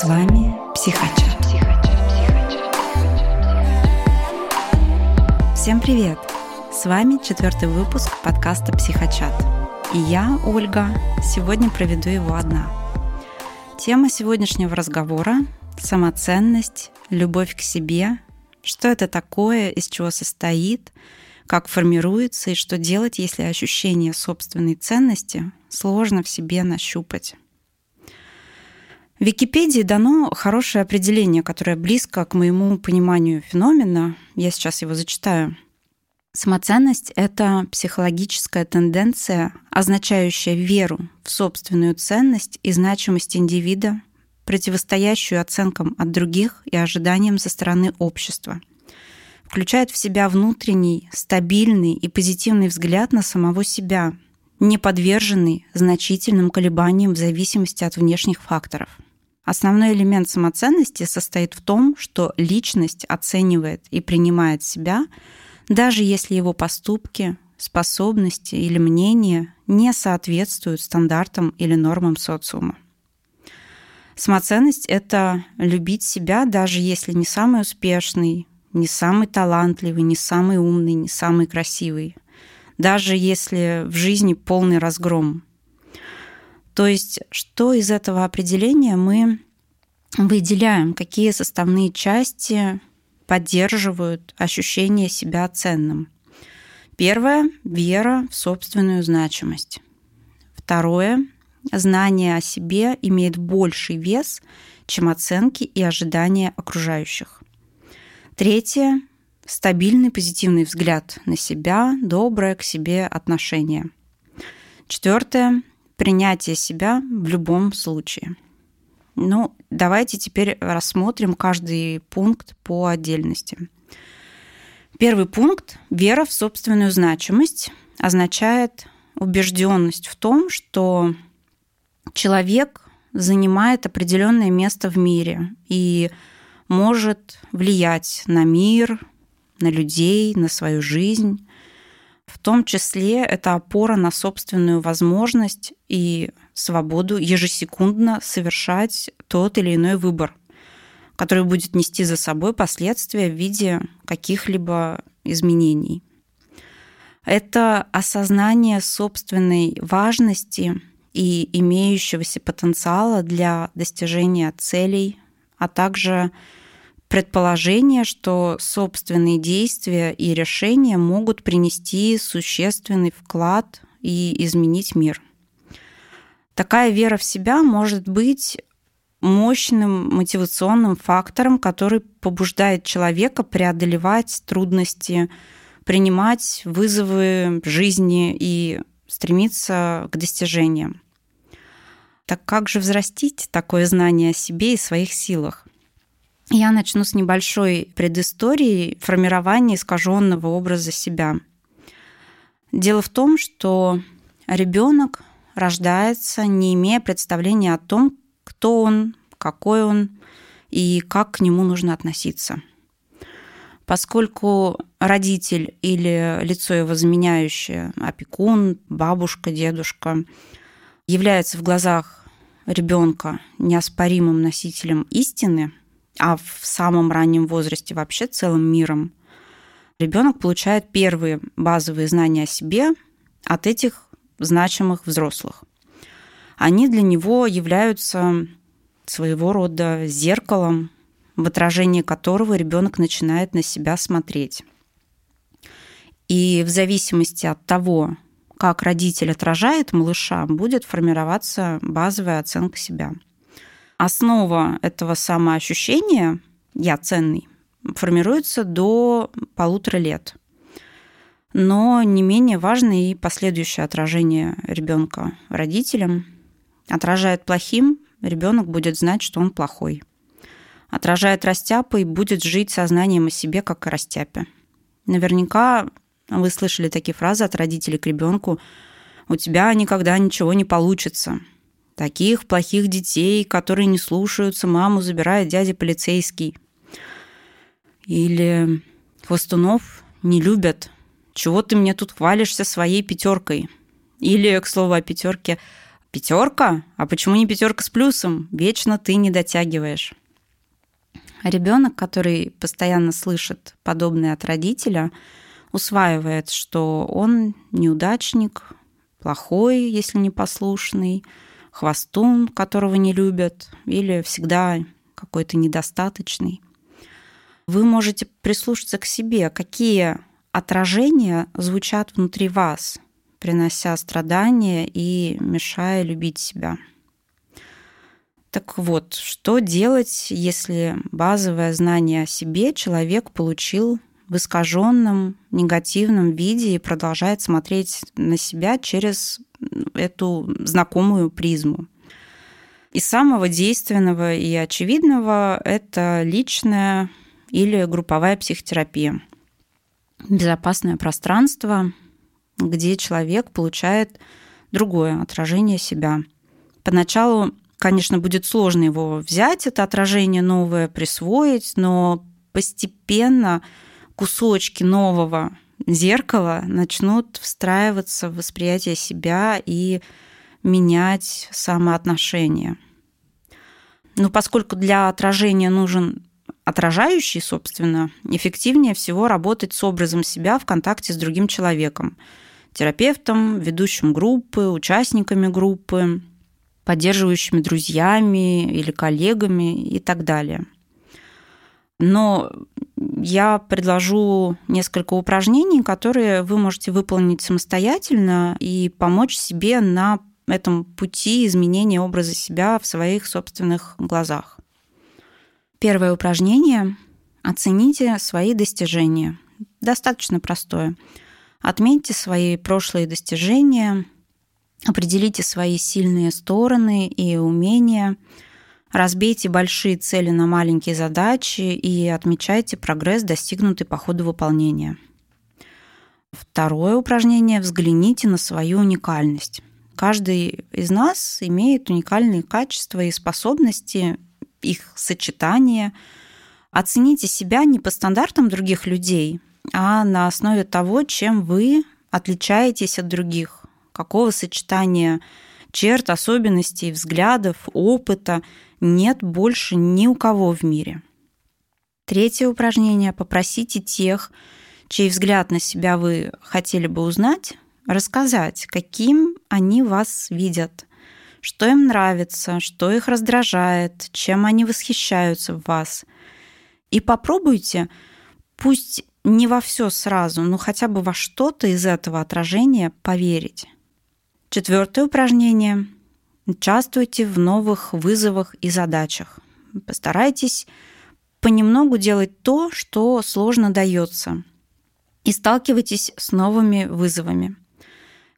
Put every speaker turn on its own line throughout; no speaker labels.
С вами Психочат. Всем привет! С вами четвертый выпуск подкаста Психочат. И я, Ольга, сегодня проведу его одна. Тема сегодняшнего разговора — самоценность, любовь к себе, что это такое, из чего состоит, как формируется и что делать, если ощущение собственной ценности сложно в себе нащупать. В Википедии дано хорошее определение, которое близко к моему пониманию феномена. Я сейчас его зачитаю. Самоценность — это психологическая тенденция, означающая веру в собственную ценность и значимость индивида, противостоящую оценкам от других и ожиданиям со стороны общества. Включает в себя внутренний, стабильный и позитивный взгляд на самого себя, не подверженный значительным колебаниям в зависимости от внешних факторов — Основной элемент самоценности состоит в том, что личность оценивает и принимает себя, даже если его поступки, способности или мнения не соответствуют стандартам или нормам социума. Самоценность — это любить себя, даже если не самый успешный, не самый талантливый, не самый умный, не самый красивый, даже если в жизни полный разгром — то есть что из этого определения мы выделяем, какие составные части поддерживают ощущение себя ценным. Первое — вера в собственную значимость. Второе — знание о себе имеет больший вес, чем оценки и ожидания окружающих. Третье — стабильный позитивный взгляд на себя, доброе к себе отношение. Четвертое принятие себя в любом случае. Ну, давайте теперь рассмотрим каждый пункт по отдельности. Первый пункт – вера в собственную значимость означает убежденность в том, что человек занимает определенное место в мире и может влиять на мир, на людей, на свою жизнь, в том числе это опора на собственную возможность и свободу ежесекундно совершать тот или иной выбор, который будет нести за собой последствия в виде каких-либо изменений. Это осознание собственной важности и имеющегося потенциала для достижения целей, а также предположение, что собственные действия и решения могут принести существенный вклад и изменить мир. Такая вера в себя может быть мощным мотивационным фактором, который побуждает человека преодолевать трудности, принимать вызовы жизни и стремиться к достижениям. Так как же взрастить такое знание о себе и своих силах? Я начну с небольшой предыстории формирования искаженного образа себя. Дело в том, что ребенок рождается, не имея представления о том, кто он, какой он и как к нему нужно относиться. Поскольку родитель или лицо его заменяющее, опекун, бабушка, дедушка, является в глазах ребенка неоспоримым носителем истины – а в самом раннем возрасте вообще целым миром, ребенок получает первые базовые знания о себе от этих значимых взрослых. Они для него являются своего рода зеркалом, в отражении которого ребенок начинает на себя смотреть. И в зависимости от того, как родитель отражает малыша, будет формироваться базовая оценка себя – основа этого самоощущения «я ценный» формируется до полутора лет. Но не менее важно и последующее отражение ребенка родителям. Отражает плохим, ребенок будет знать, что он плохой. Отражает растяпой, будет жить сознанием о себе, как о растяпе. Наверняка вы слышали такие фразы от родителей к ребенку «У тебя никогда ничего не получится», Таких плохих детей, которые не слушаются, маму забирает дядя полицейский. Или хвостунов не любят. Чего ты мне тут хвалишься своей пятеркой? Или, к слову о пятерке, Пятерка? А почему не пятерка с плюсом? Вечно ты не дотягиваешь. Ребенок, который постоянно слышит подобное от родителя, усваивает, что он неудачник, плохой, если непослушный, хвостун, которого не любят, или всегда какой-то недостаточный. Вы можете прислушаться к себе, какие отражения звучат внутри вас, принося страдания и мешая любить себя. Так вот, что делать, если базовое знание о себе человек получил в искаженном негативном виде и продолжает смотреть на себя через эту знакомую призму? Из самого действенного и очевидного это личная или групповая психотерапия. Безопасное пространство, где человек получает другое отражение себя. Поначалу, конечно, будет сложно его взять, это отражение новое, присвоить, но постепенно кусочки нового зеркала начнут встраиваться в восприятие себя и менять самоотношение. Но поскольку для отражения нужен отражающий, собственно, эффективнее всего работать с образом себя в контакте с другим человеком, терапевтом, ведущим группы, участниками группы, поддерживающими друзьями или коллегами и так далее. Но я предложу несколько упражнений, которые вы можете выполнить самостоятельно и помочь себе на этом пути изменения образа себя в своих собственных глазах. Первое упражнение – оцените свои достижения. Достаточно простое. Отметьте свои прошлые достижения, определите свои сильные стороны и умения, разбейте большие цели на маленькие задачи и отмечайте прогресс, достигнутый по ходу выполнения. Второе упражнение – взгляните на свою уникальность. Каждый из нас имеет уникальные качества и способности, их сочетание. Оцените себя не по стандартам других людей, а на основе того, чем вы отличаетесь от других, какого сочетания черт, особенностей, взглядов, опыта нет больше ни у кого в мире. Третье упражнение. Попросите тех, чей взгляд на себя вы хотели бы узнать, рассказать, каким они вас видят, что им нравится, что их раздражает, чем они восхищаются в вас. И попробуйте, пусть не во все сразу, но хотя бы во что-то из этого отражения поверить. Четвертое упражнение. Участвуйте в новых вызовах и задачах. Постарайтесь понемногу делать то, что сложно дается. И сталкивайтесь с новыми вызовами.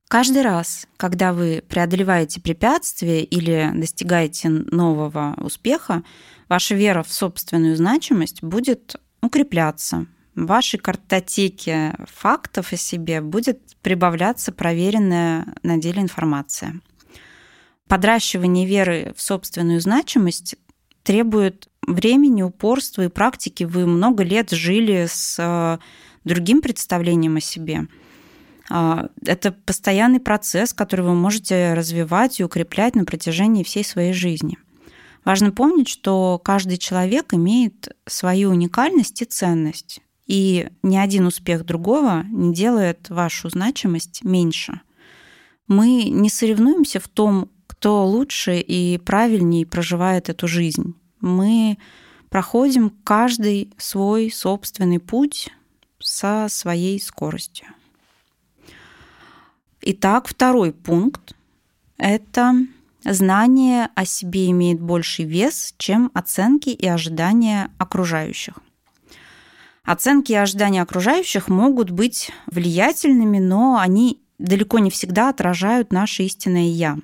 Каждый раз, когда вы преодолеваете препятствие или достигаете нового успеха, ваша вера в собственную значимость будет укрепляться. В вашей картотеке фактов о себе будет прибавляться проверенная на деле информация. Подращивание веры в собственную значимость требует времени, упорства и практики. Вы много лет жили с э, другим представлением о себе – а, это постоянный процесс, который вы можете развивать и укреплять на протяжении всей своей жизни. Важно помнить, что каждый человек имеет свою уникальность и ценность, и ни один успех другого не делает вашу значимость меньше. Мы не соревнуемся в том, кто лучше и правильнее проживает эту жизнь. Мы проходим каждый свой собственный путь со своей скоростью. Итак, второй пункт – это знание о себе имеет больший вес, чем оценки и ожидания окружающих. Оценки и ожидания окружающих могут быть влиятельными, но они далеко не всегда отражают наше истинное «я».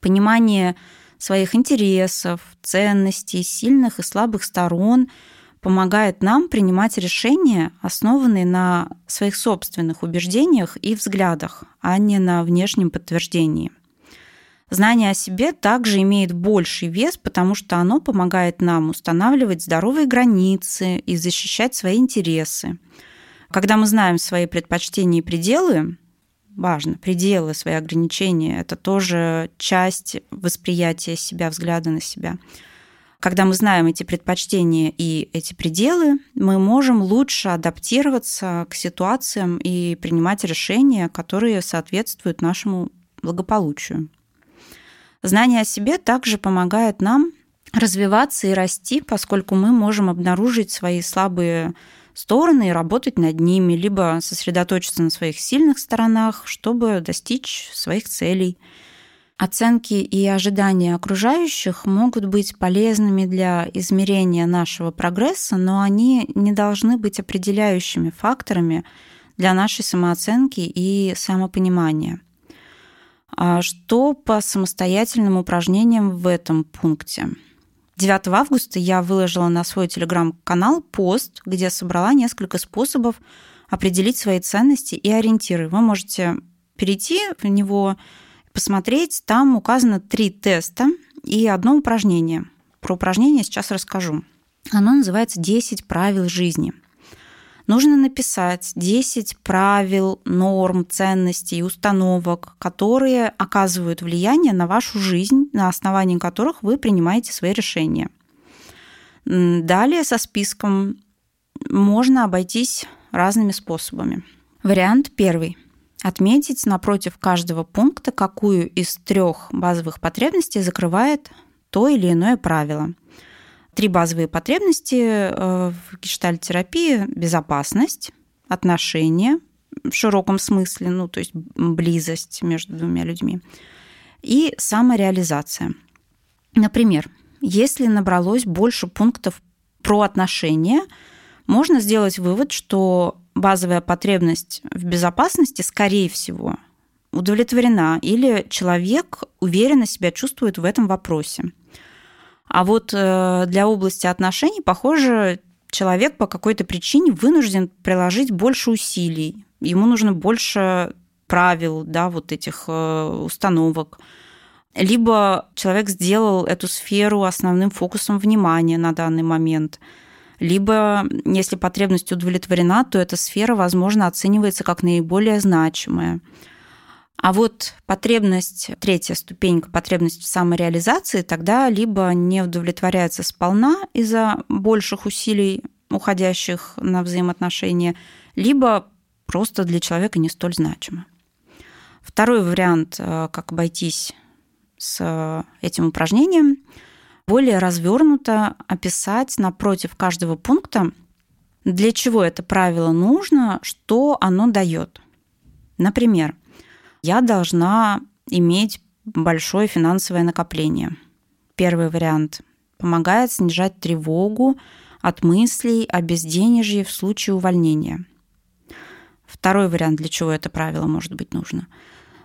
Понимание своих интересов, ценностей, сильных и слабых сторон – помогает нам принимать решения, основанные на своих собственных убеждениях и взглядах, а не на внешнем подтверждении. Знание о себе также имеет больший вес, потому что оно помогает нам устанавливать здоровые границы и защищать свои интересы. Когда мы знаем свои предпочтения и пределы, важно. Пределы, свои ограничения – это тоже часть восприятия себя, взгляда на себя. Когда мы знаем эти предпочтения и эти пределы, мы можем лучше адаптироваться к ситуациям и принимать решения, которые соответствуют нашему благополучию. Знание о себе также помогает нам развиваться и расти, поскольку мы можем обнаружить свои слабые стороны и работать над ними, либо сосредоточиться на своих сильных сторонах, чтобы достичь своих целей – Оценки и ожидания окружающих могут быть полезными для измерения нашего прогресса, но они не должны быть определяющими факторами для нашей самооценки и самопонимания. А что по самостоятельным упражнениям в этом пункте? 9 августа я выложила на свой телеграм-канал пост, где собрала несколько способов определить свои ценности и ориентиры. Вы можете перейти в него посмотреть. Там указано три теста и одно упражнение. Про упражнение сейчас расскажу. Оно называется «10 правил жизни». Нужно написать 10 правил, норм, ценностей установок, которые оказывают влияние на вашу жизнь, на основании которых вы принимаете свои решения. Далее со списком можно обойтись разными способами. Вариант первый отметить напротив каждого пункта, какую из трех базовых потребностей закрывает то или иное правило. Три базовые потребности э, в гештальтерапии – безопасность, отношения в широком смысле, ну, то есть близость между двумя людьми, и самореализация. Например, если набралось больше пунктов про отношения, можно сделать вывод, что базовая потребность в безопасности, скорее всего, удовлетворена, или человек уверенно себя чувствует в этом вопросе. А вот э, для области отношений, похоже, человек по какой-то причине вынужден приложить больше усилий. Ему нужно больше правил, да, вот этих э, установок. Либо человек сделал эту сферу основным фокусом внимания на данный момент – либо, если потребность удовлетворена, то эта сфера, возможно, оценивается как наиболее значимая. А вот потребность, третья ступенька, потребность в самореализации, тогда либо не удовлетворяется сполна из-за больших усилий, уходящих на взаимоотношения, либо просто для человека не столь значимо. Второй вариант, э, как обойтись с этим упражнением – более развернуто описать напротив каждого пункта, для чего это правило нужно, что оно дает. Например, я должна иметь большое финансовое накопление. Первый вариант помогает снижать тревогу от мыслей о безденежье в случае увольнения. Второй вариант, для чего это правило может быть нужно,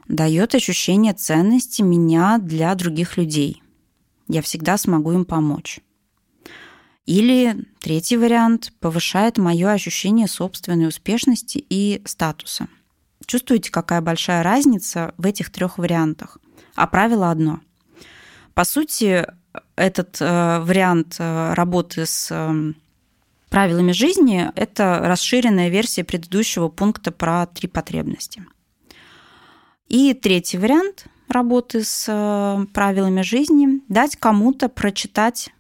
дает ощущение ценности меня для других людей – я всегда смогу им помочь. Или третий вариант повышает мое ощущение собственной успешности и статуса. Чувствуете, какая большая разница в этих трех вариантах? А правило одно. По сути, этот э, вариант э, работы с э, правилами жизни – это расширенная версия предыдущего пункта про три потребности. И третий вариант работы с э, правилами жизни, дать кому-то прочитать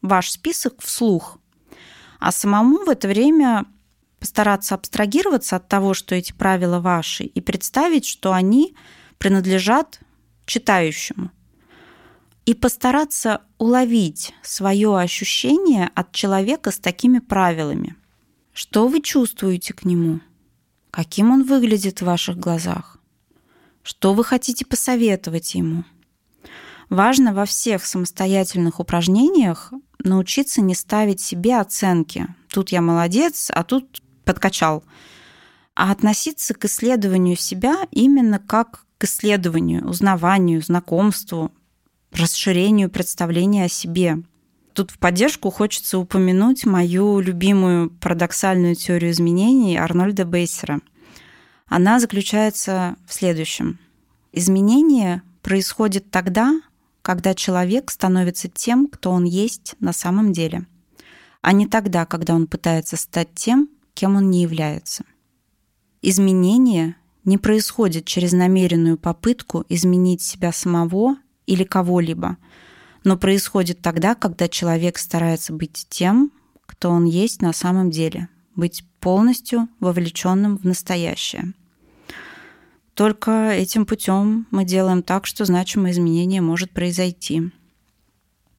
ваш список вслух, а самому в это время постараться абстрагироваться от того, что эти правила ваши, и представить, что они принадлежат читающему. И постараться уловить свое ощущение от человека с такими правилами. Что вы чувствуете к нему? Каким он выглядит в ваших глазах? Что вы хотите посоветовать ему? Важно во всех самостоятельных упражнениях научиться не ставить себе оценки. Тут я молодец, а тут подкачал. А относиться к исследованию себя именно как к исследованию, узнаванию, знакомству, расширению представления о себе. Тут в поддержку хочется упомянуть мою любимую парадоксальную теорию изменений Арнольда Бейсера – она заключается в следующем. Изменение происходит тогда, когда человек становится тем, кто он есть на самом деле, а не тогда, когда он пытается стать тем, кем он не является. Изменение не происходит через намеренную попытку изменить себя самого или кого-либо, но происходит тогда, когда человек старается быть тем, кто он есть на самом деле, быть полностью вовлеченным в настоящее. Только этим путем мы делаем так, что значимое изменение может произойти.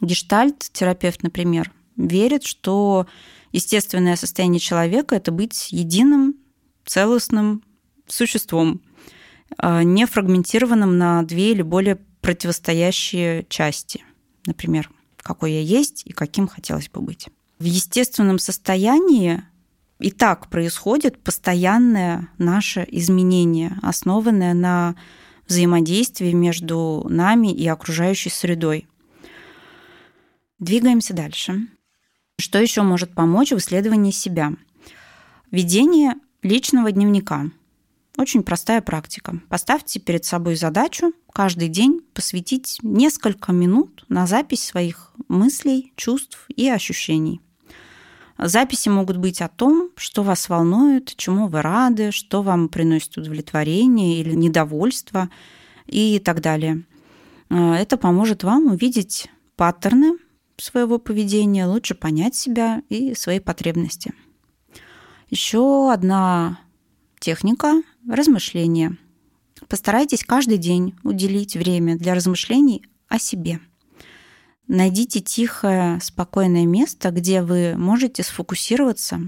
Гештальт-терапевт, например, верит, что естественное состояние человека – это быть единым, целостным существом, а, не фрагментированным на две или более противостоящие части. Например, какой я есть и каким хотелось бы быть. В естественном состоянии и так происходит постоянное наше изменение, основанное на взаимодействии между нами и окружающей средой. Двигаемся дальше. Что еще может помочь в исследовании себя? Ведение личного дневника. Очень простая практика. Поставьте перед собой задачу каждый день посвятить несколько минут на запись своих мыслей, чувств и ощущений. Записи могут быть о том, что вас волнует, чему вы рады, что вам приносит удовлетворение или недовольство и так далее. А, это поможет вам увидеть паттерны своего поведения, лучше понять себя и свои потребности. Еще одна техника – размышления. Постарайтесь каждый день уделить время для размышлений о себе – Найдите тихое, спокойное место, где вы можете сфокусироваться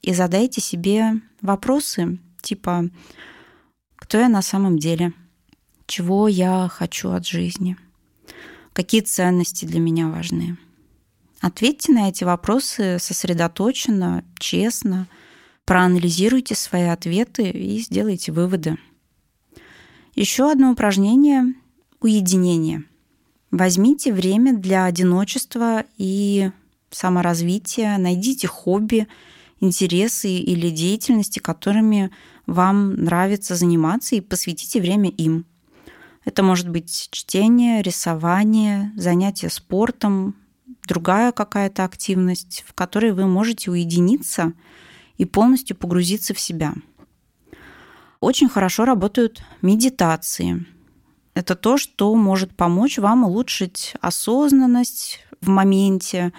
и задайте себе вопросы типа «Кто я на самом деле?» «Чего я хочу от жизни?» «Какие ценности для меня важны?» Ответьте на эти вопросы сосредоточенно, честно, проанализируйте свои ответы и сделайте выводы. Еще одно упражнение – уединение – Возьмите время для одиночества и саморазвития, найдите хобби, интересы или деятельности, которыми вам нравится заниматься, и посвятите время им. Это может быть чтение, рисование, занятие спортом, другая какая-то активность, в которой вы можете уединиться и полностью погрузиться в себя. Очень хорошо работают медитации – это то, что может помочь вам улучшить осознанность в моменте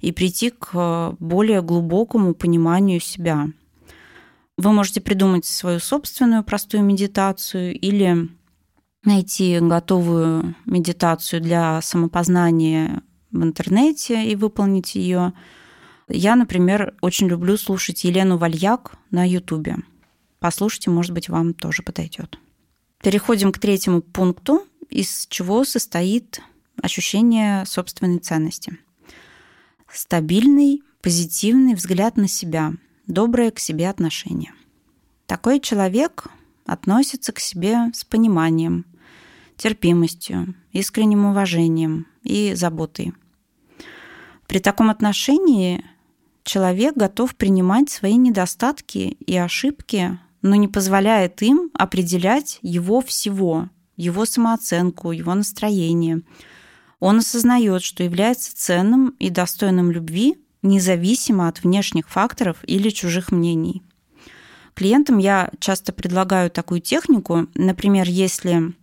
и прийти к более глубокому пониманию себя. Вы можете придумать свою собственную простую медитацию или найти готовую медитацию для самопознания в интернете и выполнить ее. Я, например, очень люблю слушать Елену Вальяк на Ютубе. Послушайте, может быть, вам тоже подойдет. Переходим к третьему пункту, из чего состоит ощущение собственной ценности. Стабильный, позитивный взгляд на себя, доброе к себе отношение. Такой человек относится к себе с пониманием, терпимостью, искренним уважением и заботой. При таком отношении человек готов принимать свои недостатки и ошибки но не позволяет им определять его всего, его самооценку, его настроение. Он осознает, что является ценным и достойным любви, независимо от внешних факторов или чужих мнений. Клиентам я часто предлагаю такую технику. Например, если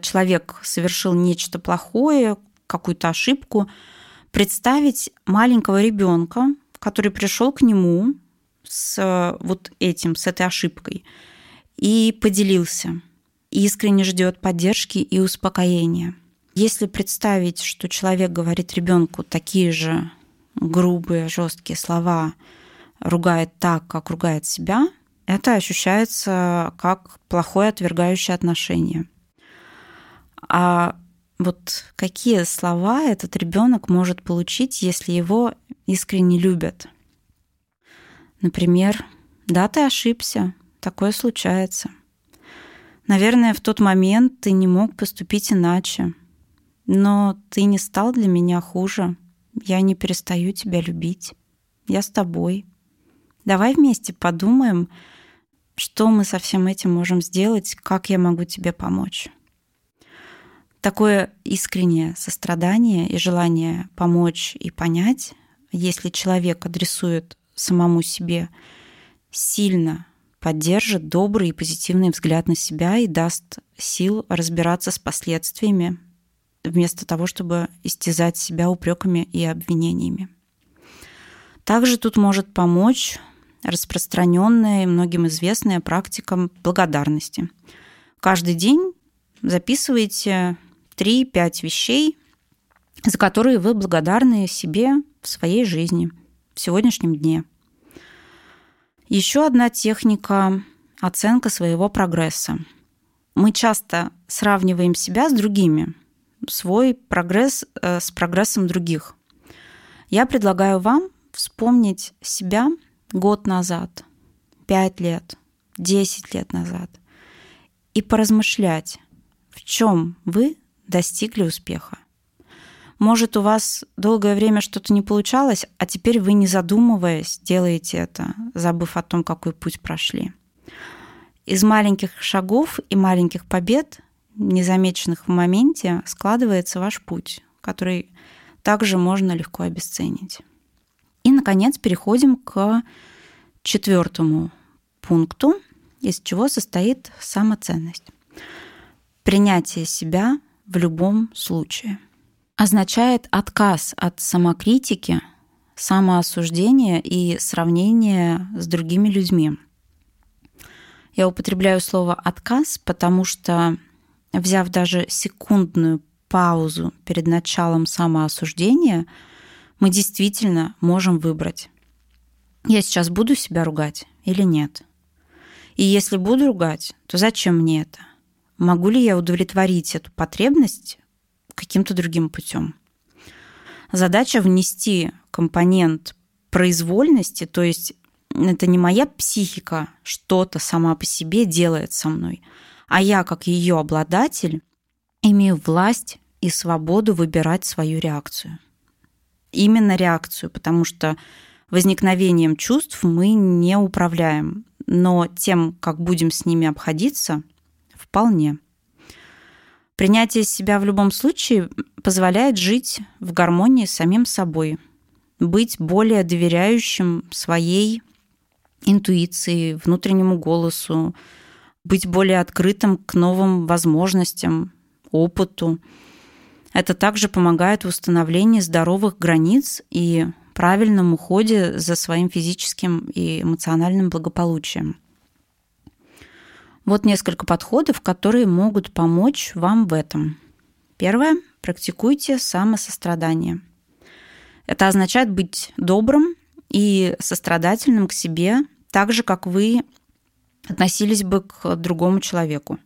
человек совершил нечто плохое, какую-то ошибку, представить маленького ребенка, который пришел к нему с э, вот этим, с этой ошибкой, и поделился. Искренне ждет поддержки и успокоения. Если представить, что человек говорит ребенку такие же грубые, жесткие слова, ругает так, как ругает себя, это ощущается как плохое отвергающее отношение. А вот какие слова этот ребенок может получить, если его искренне любят? Например, да, ты ошибся, такое случается. Наверное, в тот момент ты не мог поступить иначе. Но ты не стал для меня хуже. Я не перестаю тебя любить. Я с тобой. Давай вместе подумаем, что мы со всем этим можем сделать, как я могу тебе помочь. Такое искреннее сострадание и желание помочь и понять, если человек адресует самому себе сильно поддержит добрый и позитивный взгляд на себя и даст сил разбираться с последствиями, вместо того, чтобы истязать себя упреками и обвинениями. Также тут может помочь распространенная и многим известная практика благодарности. Каждый день записывайте 3-5 вещей, за которые вы благодарны себе в своей жизни, в сегодняшнем дне. Еще одна техника – оценка своего прогресса. Мы часто сравниваем себя с другими, свой прогресс э, с прогрессом других. Я предлагаю вам вспомнить себя год назад, пять лет, десять лет назад и поразмышлять, в чем вы достигли успеха. Может, у вас долгое время что-то не получалось, а теперь вы, не задумываясь, делаете это, забыв о том, какой путь прошли. Из маленьких шагов и маленьких побед, незамеченных в моменте, складывается ваш путь, который также можно легко обесценить. И, наконец, переходим к четвертому пункту, из чего состоит самоценность. Принятие себя в любом случае означает отказ от самокритики, самоосуждения и сравнения с другими людьми. Я употребляю слово «отказ», потому что, взяв даже секундную паузу перед началом самоосуждения – мы действительно можем выбрать. Я сейчас буду себя ругать или нет? И если буду ругать, то зачем мне это? Могу ли я удовлетворить эту потребность каким-то другим путем? Задача внести компонент произвольности, то есть это не моя психика что-то сама по себе делает со мной, а я, как ее обладатель, имею власть и свободу выбирать свою реакцию именно реакцию, потому что возникновением чувств мы не управляем, но тем, как будем с ними обходиться, вполне. Принятие себя в любом случае позволяет жить в гармонии с самим собой, быть более доверяющим своей интуиции, внутреннему голосу, быть более открытым к новым возможностям, опыту, это также помогает в установлении здоровых границ и правильном уходе за своим физическим и эмоциональным благополучием. Вот несколько подходов, которые могут помочь вам в этом. Первое. Практикуйте самосострадание. Это означает быть добрым и сострадательным к себе, так же, как вы относились бы к другому человеку.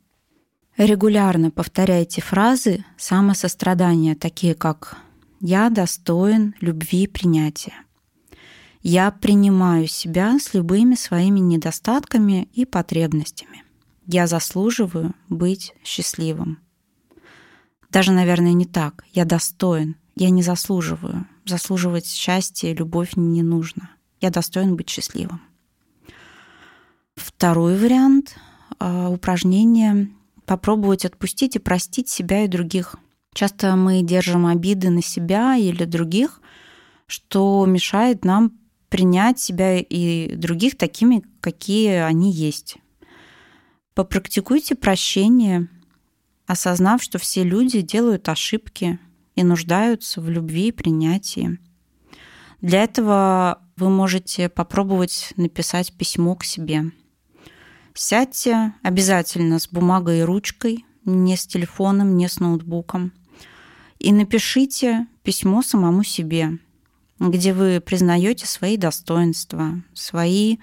Регулярно повторяйте фразы самосострадания, такие как «Я достоин любви и принятия». «Я принимаю себя с любыми своими недостатками и потребностями». «Я заслуживаю быть счастливым». Даже, наверное, не так. «Я достоин», «Я не заслуживаю». Заслуживать счастье и любовь не нужно. «Я достоин быть счастливым». Второй вариант а, упражнения попробовать отпустить и простить себя и других. Часто мы держим обиды на себя или других, что мешает нам принять себя и других такими, какие они есть. Попрактикуйте прощение, осознав, что все люди делают ошибки и нуждаются в любви и принятии. Для этого вы можете попробовать написать письмо к себе – Сядьте обязательно с бумагой и ручкой, не с телефоном, не с ноутбуком, и напишите письмо самому себе, где вы признаете свои достоинства, свои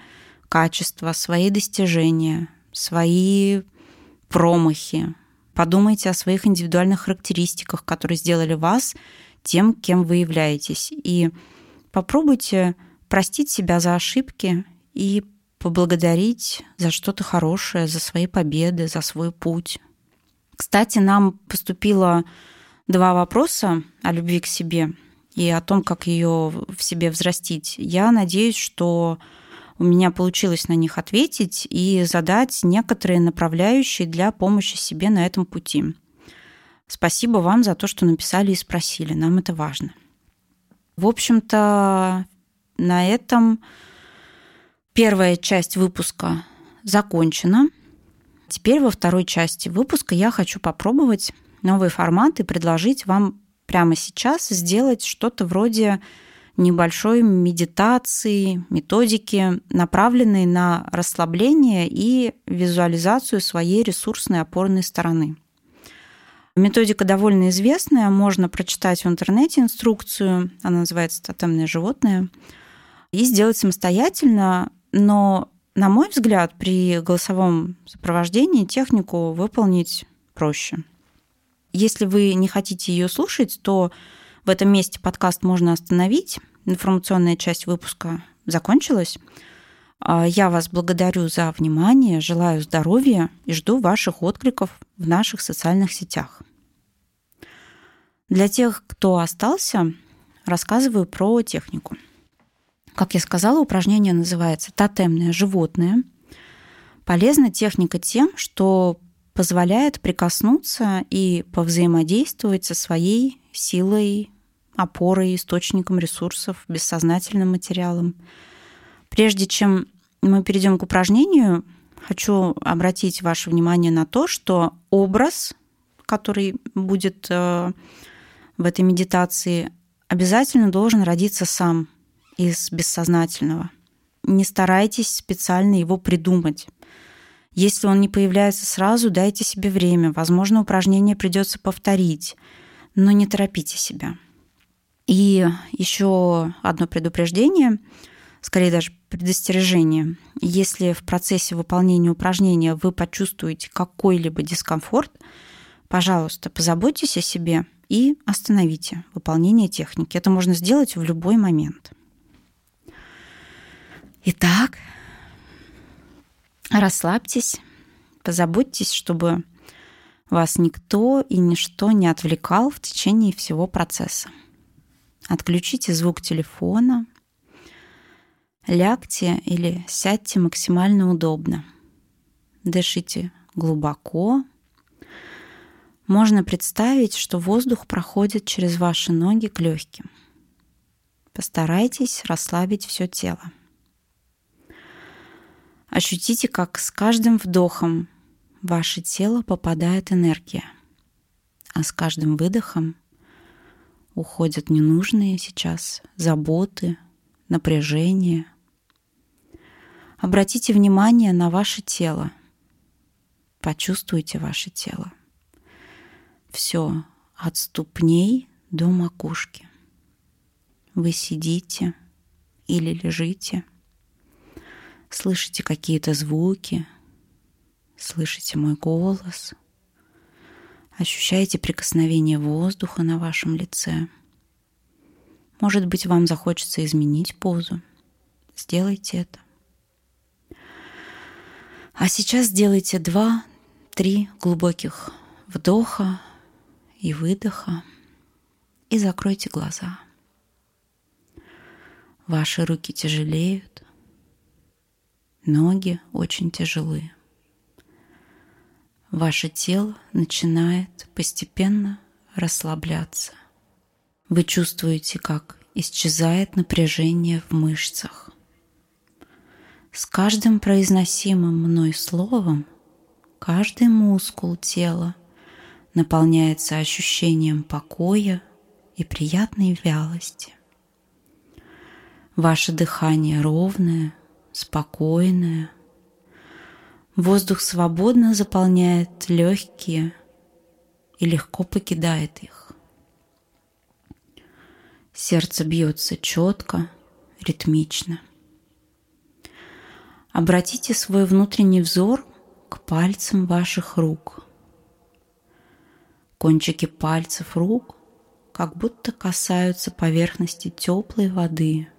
качества, свои достижения, свои промахи. Подумайте о своих индивидуальных характеристиках, которые сделали вас тем, кем вы являетесь. И попробуйте простить себя за ошибки и поблагодарить за что-то хорошее, за свои победы, за свой путь. Кстати, нам поступило два вопроса о любви к себе и о том, как ее в себе взрастить. Я надеюсь, что у меня получилось на них ответить и задать некоторые направляющие для помощи себе на этом пути. Спасибо вам за то, что написали и спросили. Нам это важно. В общем-то, на этом Первая часть выпуска закончена. Теперь во второй части выпуска я хочу попробовать новый формат и предложить вам прямо сейчас сделать что-то вроде небольшой медитации, методики, направленной на расслабление и визуализацию своей ресурсной опорной стороны. Методика довольно известная, можно прочитать в интернете инструкцию, она называется «Тотемное животное», и сделать самостоятельно, но, на мой взгляд, при голосовом сопровождении технику выполнить проще. Если вы не хотите ее слушать, то в этом месте подкаст можно остановить. Информационная часть выпуска закончилась. А, я вас благодарю за внимание, желаю здоровья и жду ваших откликов в наших социальных сетях. Для тех, кто остался, рассказываю про технику. Как я сказала, упражнение называется «Тотемное животное». Полезна техника тем, что позволяет прикоснуться и повзаимодействовать со своей силой, опорой, источником ресурсов, бессознательным материалом. Прежде чем мы перейдем к упражнению, хочу обратить ваше внимание на то, что образ, который будет э, в этой медитации, обязательно должен родиться сам из бессознательного. Не старайтесь специально его придумать. Если он не появляется сразу, дайте себе время. Возможно, упражнение придется повторить, но не торопите себя. И еще одно предупреждение, скорее даже предостережение. Если в процессе выполнения упражнения вы почувствуете какой-либо дискомфорт, пожалуйста, позаботьтесь о себе и остановите выполнение техники. Это можно сделать в любой момент. Итак, Расслабьтесь, позаботьтесь, чтобы вас никто и ничто не отвлекал в течение всего процесса. Отключите звук телефона, лягте или сядьте максимально удобно. Дышите глубоко. Можно представить, что воздух проходит через ваши ноги к легким. Постарайтесь расслабить все тело. Ощутите, как с каждым вдохом в ваше тело попадает энергия, а с каждым выдохом уходят ненужные сейчас заботы, напряжение. Обратите внимание на ваше тело. Почувствуйте ваше тело. Все от ступней до макушки. Вы сидите или лежите – слышите какие-то звуки, слышите мой голос, ощущаете прикосновение воздуха на вашем лице. Может быть, вам захочется изменить позу. Сделайте это. А сейчас сделайте два-три глубоких вдоха и выдоха и закройте глаза. Ваши руки тяжелеют, Ноги очень тяжелые. Ваше тело начинает постепенно расслабляться. Вы чувствуете, как исчезает напряжение в мышцах. С каждым произносимым мной словом каждый мускул тела наполняется ощущением покоя и приятной вялости. Ваше дыхание ровное, спокойная. Воздух свободно заполняет легкие и легко покидает их. Сердце бьется четко, ритмично. Обратите свой внутренний взор к пальцам ваших рук. Кончики пальцев рук как будто касаются поверхности теплой воды –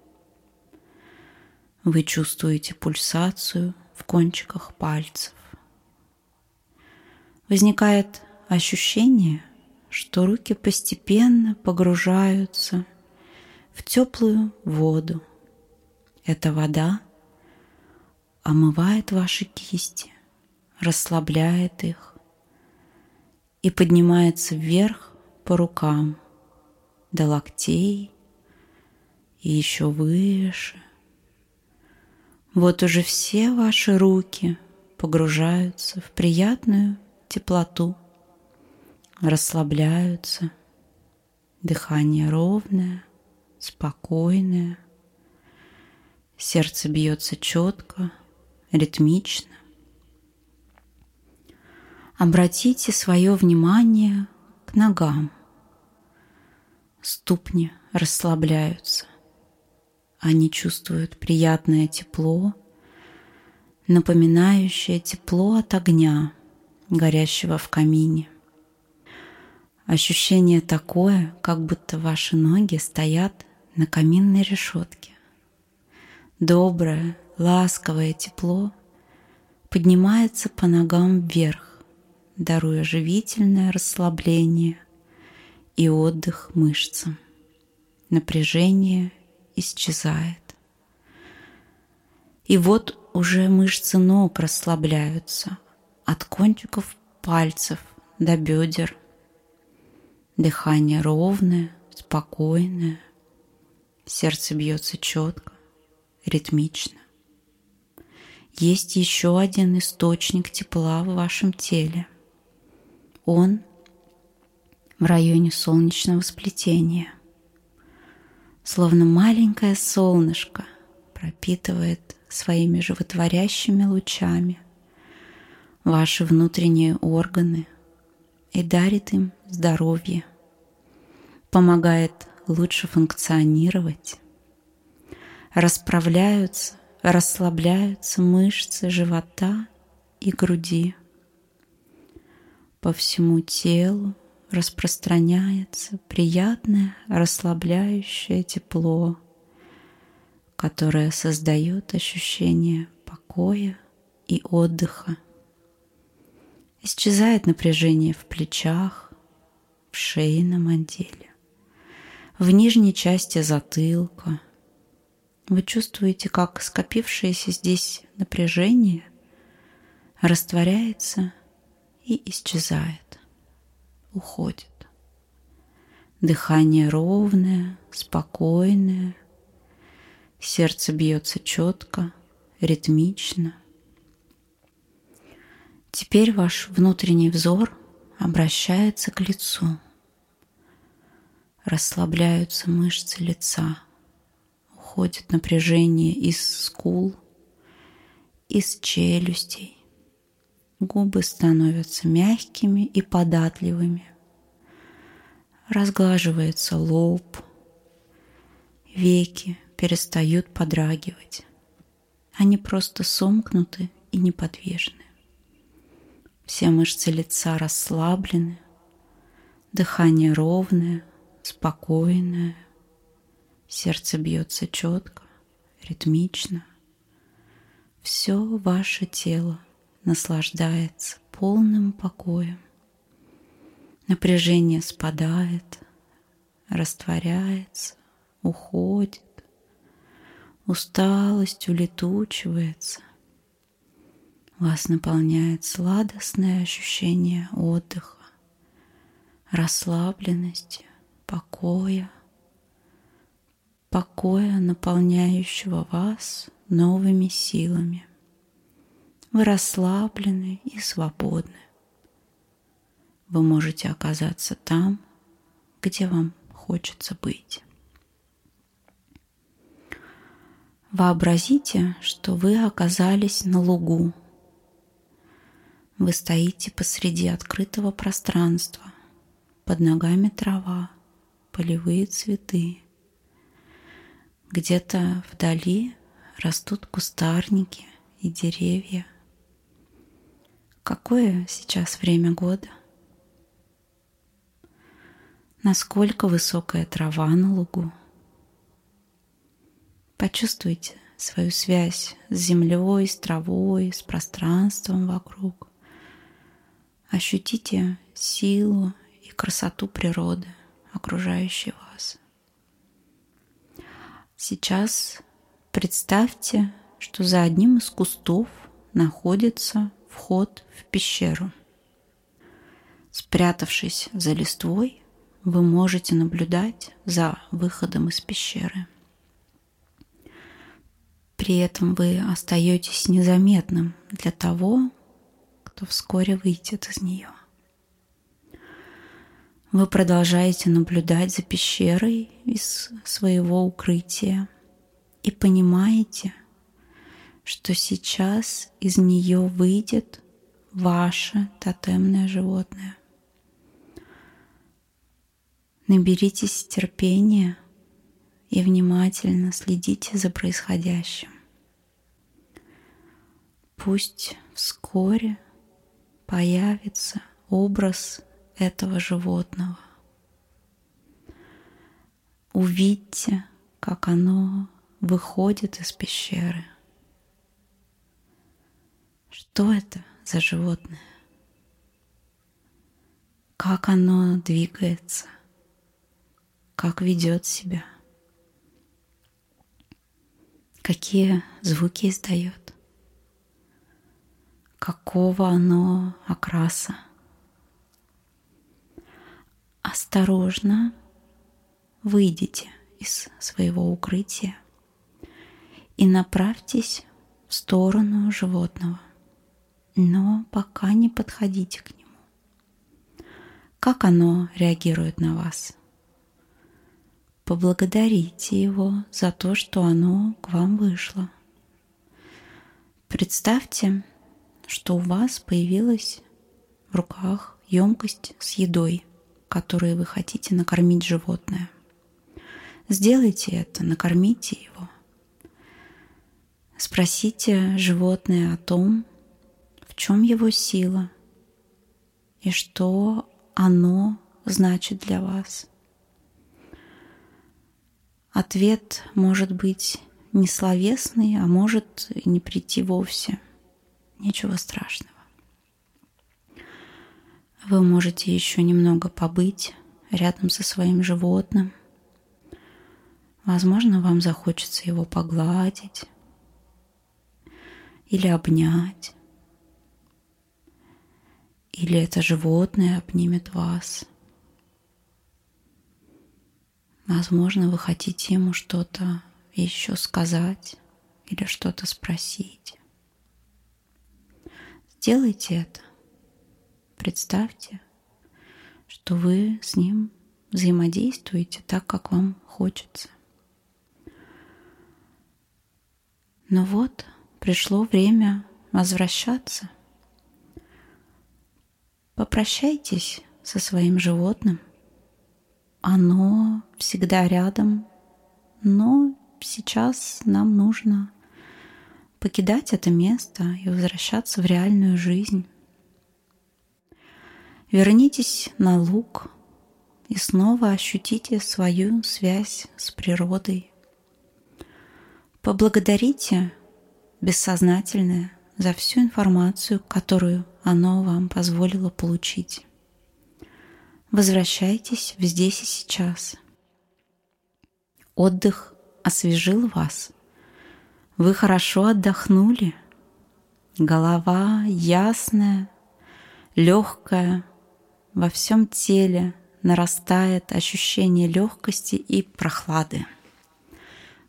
вы чувствуете пульсацию в кончиках пальцев. Возникает ощущение, что руки постепенно погружаются в теплую воду. Эта вода омывает ваши кисти, расслабляет их и поднимается вверх по рукам до локтей и еще выше – вот уже все ваши руки погружаются в приятную теплоту, расслабляются, дыхание ровное, спокойное, сердце бьется четко, ритмично. Обратите свое внимание к ногам. Ступни расслабляются. Они чувствуют приятное тепло, напоминающее тепло от огня, горящего в камине. Ощущение такое, как будто ваши ноги стоят на каминной решетке. Доброе, ласковое тепло поднимается по ногам вверх, даруя живительное расслабление и отдых мышцам. Напряжение исчезает. И вот уже мышцы ног расслабляются от кончиков пальцев до бедер. Дыхание ровное, спокойное, сердце бьется четко, ритмично. Есть еще один источник тепла в вашем теле. Он в районе солнечного сплетения – словно маленькое солнышко, пропитывает своими животворящими лучами ваши внутренние органы и дарит им здоровье, помогает лучше функционировать, расправляются, расслабляются мышцы живота и груди. По всему телу распространяется приятное расслабляющее тепло, которое создает ощущение покоя и отдыха. Исчезает напряжение в плечах, в шейном отделе, в нижней части затылка. Вы чувствуете, как скопившееся здесь напряжение растворяется и исчезает уходит. Дыхание ровное, спокойное, сердце бьется четко, ритмично. Теперь ваш внутренний взор обращается к лицу. Расслабляются мышцы лица, уходит напряжение из скул, из челюстей, Губы становятся мягкими и податливыми. Разглаживается лоб. Веки перестают подрагивать. Они просто сомкнуты и неподвижны. Все мышцы лица расслаблены, дыхание ровное, спокойное, сердце бьется четко, ритмично. Все ваше тело – наслаждается полным покоем. Напряжение спадает, растворяется, уходит, усталость улетучивается. Вас наполняет сладостное ощущение отдыха, расслабленности, покоя, покоя, наполняющего вас новыми силами – вы расслаблены и свободны. Вы можете оказаться там, где вам хочется быть. Вообразите, что вы оказались на лугу. Вы стоите посреди открытого пространства. Под ногами трава, полевые цветы. Где-то вдали растут кустарники и деревья. Какое сейчас время года? Насколько высокая трава на лугу? Почувствуйте свою связь с землей, с травой, с пространством вокруг. Ощутите силу и красоту природы, окружающей вас. Сейчас представьте, что за одним из кустов находится вход в пещеру. Спрятавшись за листвой, вы можете наблюдать за выходом из пещеры. При этом вы остаетесь незаметным для того, кто вскоре выйдет из нее. Вы продолжаете наблюдать за пещерой из своего укрытия и понимаете, что сейчас из нее выйдет ваше тотемное животное. Наберитесь терпения и внимательно следите за происходящим. Пусть вскоре появится образ этого животного. Увидьте, как оно выходит из пещеры. Что это за животное? Как оно двигается? как ведет себя, какие звуки издает, какого оно окраса. Осторожно выйдите из своего укрытия и направьтесь в сторону животного, но пока не подходите к нему. Как оно реагирует на вас? поблагодарите его за то, что оно к вам вышло. Представьте, что у вас появилась в руках емкость с едой, которой вы хотите накормить животное. Сделайте это, накормите его. Спросите животное о том, в чем его сила и что оно значит для вас – Ответ может быть не словесный, а может и не прийти вовсе. Ничего страшного. Вы можете еще немного побыть рядом со своим животным. Возможно, вам захочется его погладить или обнять. Или это животное обнимет вас – Возможно, вы хотите ему что-то еще сказать или что-то спросить. Сделайте это. Представьте, что вы с ним взаимодействуете так, как вам хочется. Но вот пришло время возвращаться. Попрощайтесь со своим животным – оно всегда рядом, но сейчас нам нужно покидать это место и возвращаться в реальную жизнь. Вернитесь на луг и снова ощутите свою связь с природой. Поблагодарите бессознательное за всю информацию, которую оно вам позволило получить. Возвращайтесь в здесь и сейчас. Отдых освежил вас. Вы хорошо отдохнули. Голова ясная, легкая, во всем теле нарастает ощущение легкости и прохлады.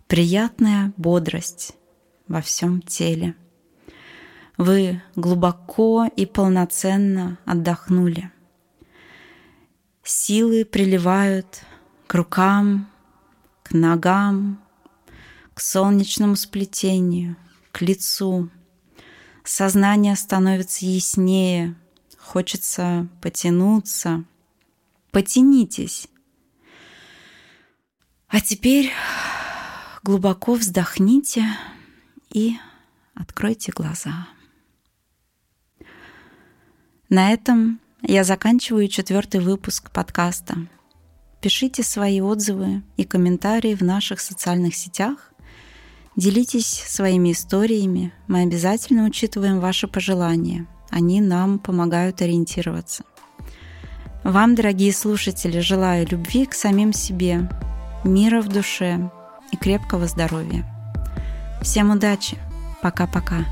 Приятная бодрость во всем теле. Вы глубоко и полноценно отдохнули – Силы приливают к рукам, к ногам, к солнечному сплетению, к лицу. Сознание становится яснее, хочется потянуться. Потянитесь. А теперь глубоко вздохните и откройте глаза. На этом я заканчиваю четвертый выпуск подкаста. Пишите свои отзывы и комментарии в наших социальных сетях. Делитесь своими историями. Мы обязательно учитываем ваши пожелания. Они нам помогают ориентироваться. Вам, дорогие слушатели, желаю любви к самим себе, мира в душе и крепкого здоровья. Всем удачи! Пока-пока!